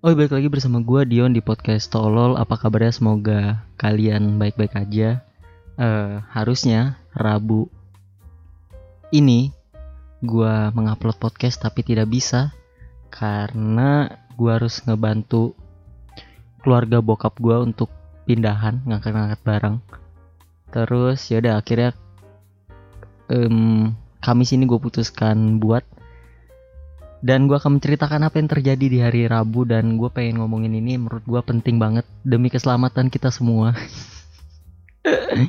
Oh, balik lagi bersama gua Dion di podcast Tolol. Apa kabarnya? Semoga kalian baik-baik aja. Eh, harusnya Rabu ini gua mengupload podcast tapi tidak bisa karena gua harus ngebantu keluarga bokap gua untuk pindahan ngangkat-ngangkat barang. Terus ya udah akhirnya em, Kamis ini gue putuskan buat dan gue akan menceritakan apa yang terjadi di hari Rabu dan gue pengen ngomongin ini menurut gue penting banget. Demi keselamatan kita semua.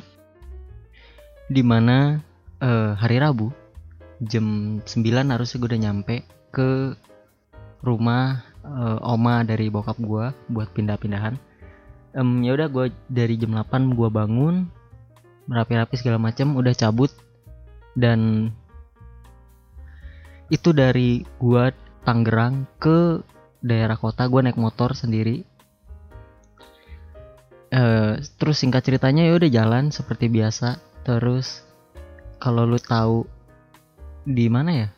Di mana eh, hari Rabu jam 9 harusnya gue udah nyampe ke rumah eh, oma dari bokap gue buat pindah-pindahan. Em, ya udah gue dari jam 8 gue bangun rapi-rapi segala macam udah cabut. Dan itu dari gua Tangerang ke daerah kota gua naik motor sendiri. Eh terus singkat ceritanya ya udah jalan seperti biasa. Terus kalau lu tahu di mana ya?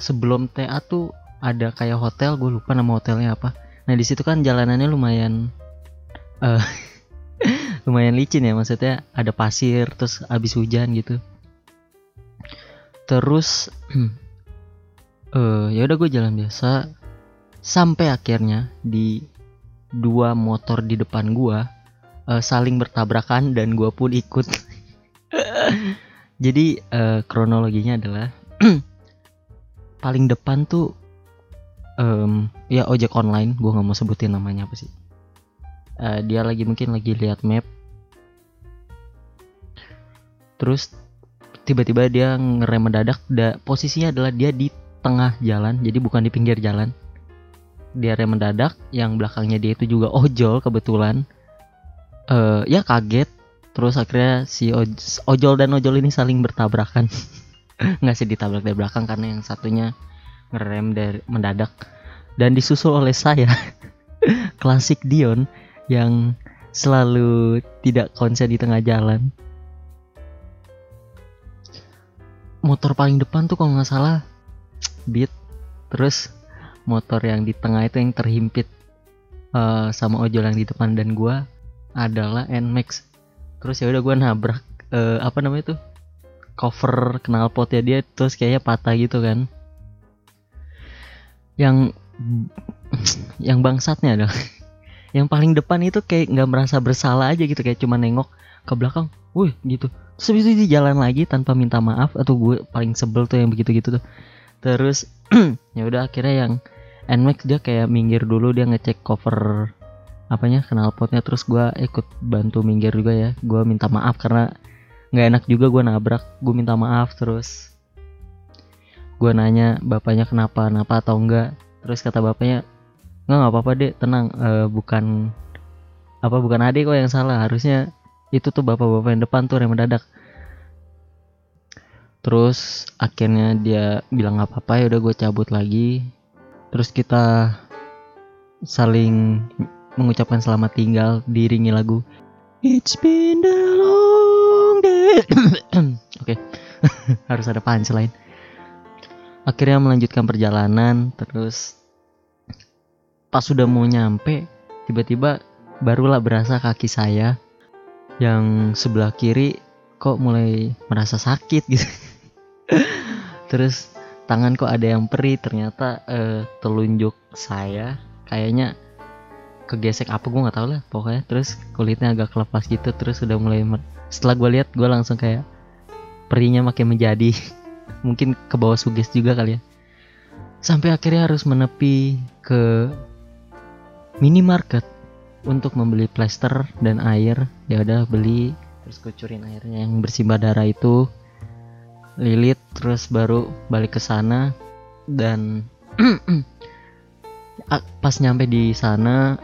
Sebelum TA tuh ada kayak hotel gue lupa nama hotelnya apa. Nah di situ kan jalanannya lumayan eh lumayan licin ya maksudnya ada pasir terus habis hujan gitu. Terus eh ya udah gue jalan biasa. Sampai akhirnya di dua motor di depan gua eh, saling bertabrakan dan gua pun ikut. Jadi eh, kronologinya adalah paling depan tuh em, ya ojek online gua nggak mau sebutin namanya apa sih. Eh, dia lagi mungkin lagi lihat map. Terus tiba-tiba dia ngerem mendadak da, posisinya adalah dia di tengah jalan jadi bukan di pinggir jalan. Dia rem mendadak yang belakangnya dia itu juga ojol kebetulan. Eh ya kaget. Terus akhirnya si oj- ojol dan ojol ini saling bertabrakan. Nggak sih ditabrak dari belakang karena yang satunya ngerem dari mendadak. Dan disusul oleh saya. Klasik Dion yang selalu tidak konsen di tengah jalan. Motor paling depan tuh kalau nggak salah beat terus motor yang di tengah itu yang terhimpit eh, sama ojol yang di depan dan gua adalah Nmax terus ya udah gua nabrak eh, apa namanya tuh cover knalpotnya dia terus kayaknya patah gitu kan. Yang yang bangsatnya adalah yang paling depan itu kayak nggak merasa bersalah aja gitu kayak cuma nengok ke belakang wih gitu. Terus habis itu jalan lagi tanpa minta maaf atau gue paling sebel tuh yang begitu gitu tuh terus ya udah akhirnya yang Nmax dia kayak minggir dulu dia ngecek cover apanya knalpotnya terus gua ikut bantu minggir juga ya. Gua minta maaf karena nggak enak juga gua nabrak. Gue minta maaf terus gua nanya bapaknya kenapa kenapa atau enggak. Terus kata bapaknya nggak nggak apa-apa deh tenang eh, bukan apa bukan adik kok yang salah. Harusnya itu tuh bapak-bapak yang depan tuh rem mendadak terus akhirnya dia bilang nggak apa-apa ya udah gue cabut lagi. Terus kita saling mengucapkan selamat tinggal diiringi lagu It's been a long day. Oke harus ada punchline. Akhirnya melanjutkan perjalanan terus pas sudah mau nyampe tiba-tiba barulah berasa kaki saya yang sebelah kiri kok mulai merasa sakit gitu terus tangan kok ada yang perih ternyata eh, telunjuk saya. Kayaknya kegesek apa gue nggak tahu lah pokoknya. Terus kulitnya agak kelepas gitu terus udah mulai setelah gue lihat gue langsung kayak perihnya makin menjadi. Mungkin ke bawah suges juga kali ya. Sampai akhirnya harus menepi ke minimarket untuk membeli plester dan air. Ya udah beli terus kucurin airnya yang bersimbah darah itu lilit terus baru balik ke sana. Dan pas nyampe di sana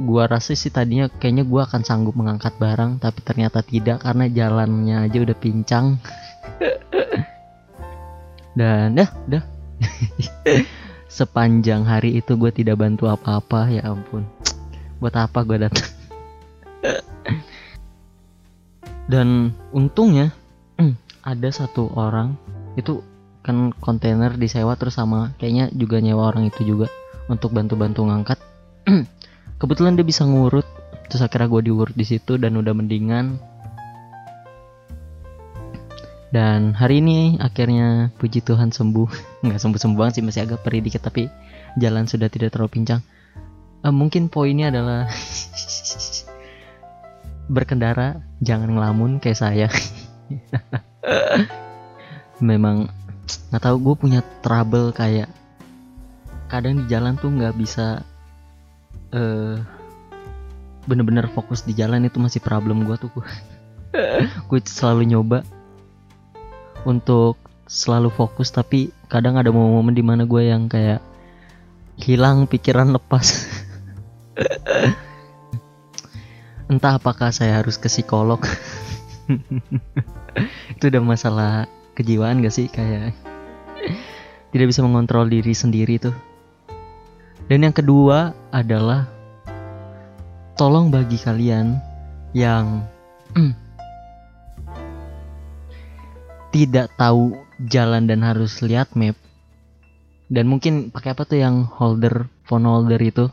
gua rasa sih tadinya kayaknya gua akan sanggup mengangkat barang tapi ternyata tidak karena jalannya aja udah pincang. Dan dah dah. Sepanjang hari itu gue tidak bantu apa-apa ya ampun. Buat apa gue datang? Dan untungnya ada satu orang itu kan kontainer disewa terus sama kayaknya juga nyewa orang itu juga untuk bantu-bantu ngangkat. Kebetulan dia bisa ngurut terus akhirnya gue diurut di situ dan udah mendingan. Dan hari ini akhirnya puji Tuhan sembuh. Nggak sembuh sembuh banget sih masih agak perih dikit tapi jalan sudah tidak terlalu pincang. Uh, mungkin poinnya adalah berkendara jangan ngelamun kayak saya memang nggak tahu gue punya trouble kayak kadang di jalan tuh nggak bisa uh, bener-bener fokus di jalan itu masih problem gue tuh gue selalu nyoba untuk selalu fokus tapi kadang ada momen-momen di mana gue yang kayak hilang pikiran lepas. Entah apakah saya harus ke psikolog itu udah masalah kejiwaan gak sih? Kayak tidak bisa mengontrol diri sendiri tuh. Dan yang kedua adalah tolong bagi kalian yang tidak tahu jalan dan harus lihat map dan mungkin pakai apa tuh yang holder phone holder itu?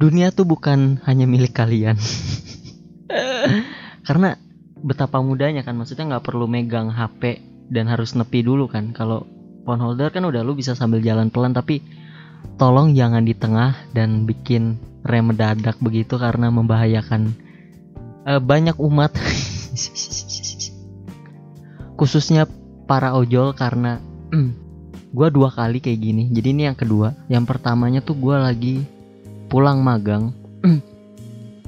Dunia tuh bukan hanya milik kalian karena betapa mudahnya kan maksudnya nggak perlu megang HP dan harus nepi dulu kan. Kalau phone holder kan udah lu bisa sambil jalan pelan tapi tolong jangan di tengah dan bikin rem mendadak begitu karena membahayakan uh, banyak umat. Khususnya para ojol karena gue dua kali kayak gini. Jadi ini yang kedua. Yang pertamanya tuh gue lagi pulang magang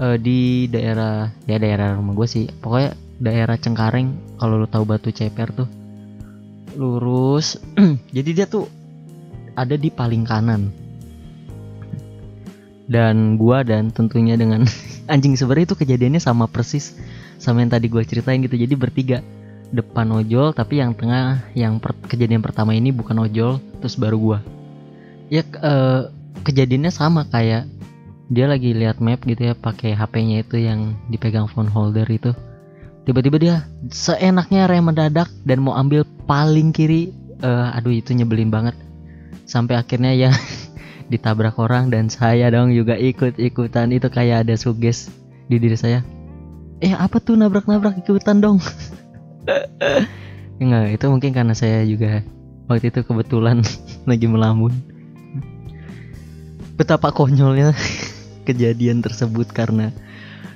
uh, di daerah ya daerah rumah gue sih. Pokoknya daerah Cengkareng kalau lo tahu Batu Ceper tuh. Lurus. Jadi dia tuh ada di paling kanan. Dan gua dan tentunya dengan anjing sebenarnya itu kejadiannya sama persis sama yang tadi gua ceritain gitu. Jadi bertiga. Depan ojol tapi yang tengah yang per, kejadian pertama ini bukan ojol terus baru gua. Ya uh, kejadiannya sama kayak dia lagi lihat map gitu ya pakai HP-nya itu yang dipegang phone holder itu. Tiba-tiba dia seenaknya rem mendadak dan mau ambil paling kiri. Uh, aduh itu nyebelin banget. Sampai akhirnya ya ditabrak orang dan saya dong juga ikut-ikutan. Itu kayak ada suges di diri saya. Eh apa tuh nabrak-nabrak ikutan dong? Enggak, itu mungkin karena saya juga waktu itu kebetulan lagi melamun. Betapa konyolnya kejadian tersebut karena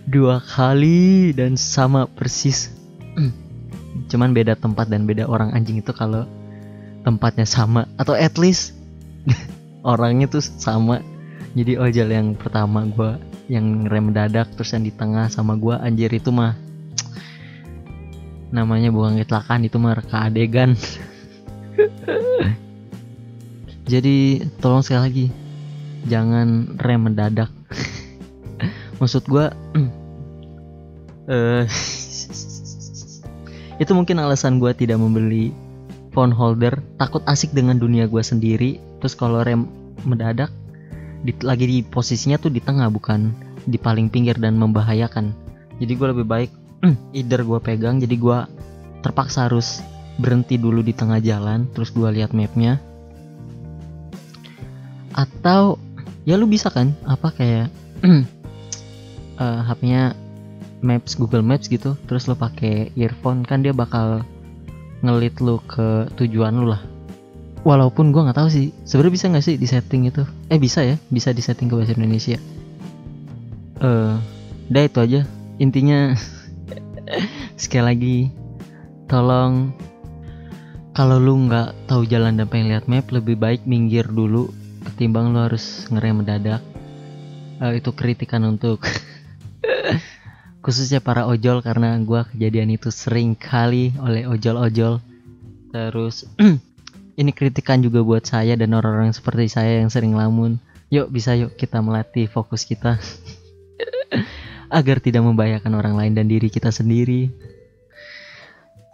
dua kali dan sama persis. Cuman beda tempat dan beda orang anjing itu kalau tempatnya sama atau at least orangnya tuh sama. Jadi ojol yang pertama gue yang rem dadak terus yang di tengah sama gue anjir itu mah namanya bukan kecelakaan itu mah reka adegan jadi tolong sekali lagi jangan rem mendadak maksud gue uh, itu mungkin alasan gue tidak membeli phone holder. Takut asik dengan dunia gue sendiri. Terus kalau rem mendadak di, lagi di posisinya tuh di tengah bukan di paling pinggir dan membahayakan. Jadi gue lebih baik either gue pegang. Jadi gue terpaksa harus berhenti dulu di tengah jalan terus gue lihat mapnya. Atau ya lu bisa kan apa kayak uh, eh, HP-nya Maps Google Maps gitu. Terus lu pakai earphone kan dia bakal ngelit lu ke tujuan lu lah. Walaupun gue nggak tahu sih sebenarnya bisa nggak sih di setting itu? Eh bisa ya bisa di setting ke bahasa Indonesia. Eh uh, udah itu aja. Intinya sekali lagi tolong kalau lu nggak tahu jalan dan pengen lihat map lebih baik minggir dulu ketimbang lu harus ngerem mendadak. Uh, itu kritikan untuk khususnya para ojol karena gua kejadian itu sering kali oleh ojol-ojol terus ini kritikan juga buat saya dan orang-orang seperti saya yang sering lamun yuk bisa yuk kita melatih fokus kita agar tidak membahayakan orang lain dan diri kita sendiri.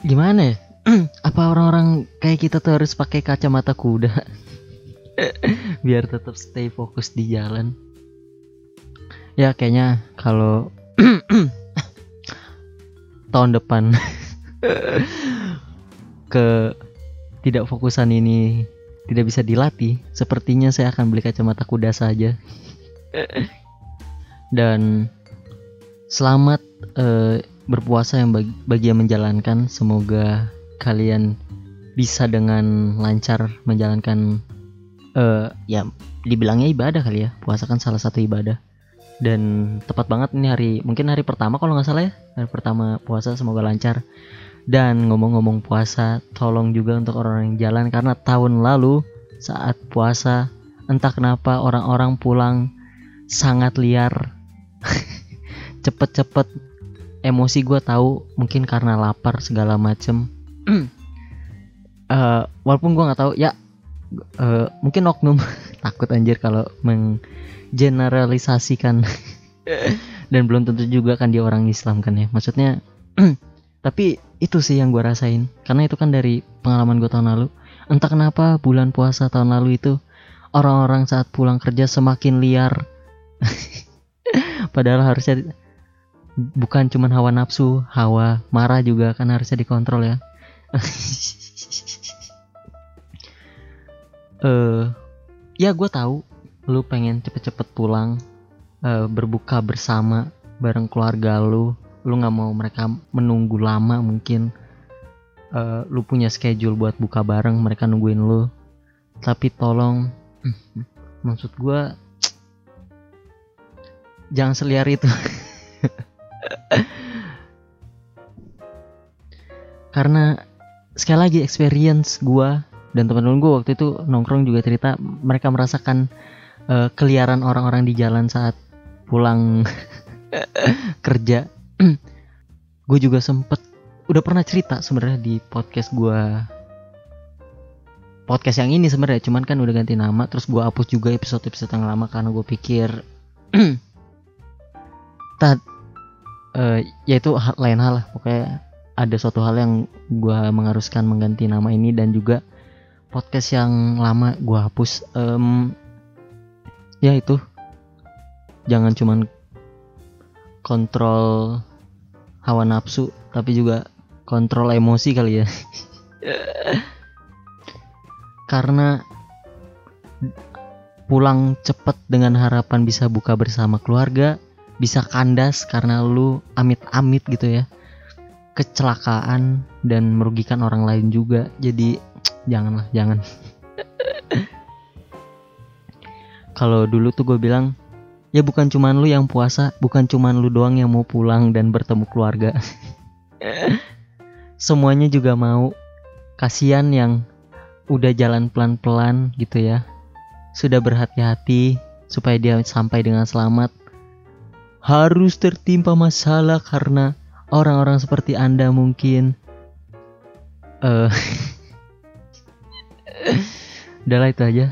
Gimana ya? Apa orang-orang kayak kita tuh harus pakai kacamata kuda biar tetap stay fokus di jalan? Ya kayaknya kalau tahun depan ke tidak fokusan ini tidak bisa dilatih, sepertinya saya akan beli kacamata kuda saja. Dan selamat eh, berpuasa yang bagi, bagi yang menjalankan. Semoga kalian bisa dengan lancar menjalankan eh ya dibilangnya ibadah kali ya. Puasa kan salah satu ibadah. Dan tepat banget ini hari mungkin hari pertama kalau nggak salah ya. Hari pertama puasa semoga lancar. Dan ngomong-ngomong puasa, tolong juga untuk orang-orang yang jalan karena tahun lalu saat puasa entah kenapa orang-orang pulang sangat liar. Cepet-cepet emosi gue tahu mungkin karena lapar segala macem. Eh, walaupun gue nggak tahu ya eh, mungkin oknum takut anjir kalau menggeneralisasikan. Dan belum tentu juga kan dia orang Islam kan ya. Maksudnya tapi itu sih yang gue rasain. Karena itu kan dari pengalaman gue tahun lalu. Entah kenapa bulan puasa tahun lalu itu orang-orang saat pulang kerja semakin liar. Padahal harusnya bukan cuman hawa nafsu hawa marah juga kan harusnya dikontrol ya. Eh ya gue tahu lu pengen cepet-cepet pulang eh, berbuka bersama bareng keluarga lu. Lu nggak mau mereka menunggu lama mungkin. Eh, lu punya schedule buat buka bareng mereka nungguin lu. Tapi tolong maksud gue jangan seliar itu. Karena sekali lagi experience gua dan teman-teman gue waktu itu nongkrong juga cerita mereka merasakan eh, keliaran orang-orang di jalan saat pulang kerja. Gue juga sempet udah pernah cerita sebenarnya di podcast gua podcast yang ini sebenarnya. Cuman kan udah ganti nama terus gua hapus juga episode-episode yang lama karena gue pikir tad eh yaitu lain hal lah. Pokoknya ada suatu hal yang gua mengharuskan mengganti nama ini dan juga podcast yang lama gua hapus Em, ya itu. Jangan cuman kontrol hawa nafsu tapi juga kontrol emosi kali ya. Karena pulang cepet dengan harapan bisa buka bersama keluarga bisa kandas karena lu amit-amit gitu ya. Kecelakaan dan merugikan orang lain juga. Jadi janganlah jangan. Kalau dulu tuh gue bilang ya bukan cuman lu yang puasa bukan cuman lu doang yang mau pulang dan bertemu keluarga. Semuanya juga mau. Kasihan yang udah jalan pelan-pelan gitu ya. Sudah berhati-hati supaya dia sampai dengan selamat. Harus tertimpa masalah karena orang-orang seperti anda mungkin. Eh udahlah itu aja.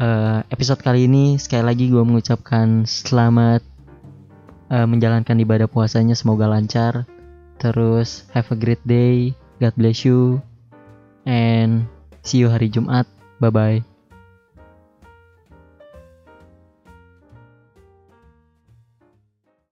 Eh, episode kali ini sekali lagi gue mengucapkan selamat eh, menjalankan ibadah puasanya. Semoga lancar. Terus have a great day. God bless you. And see you hari Jumat. Bye bye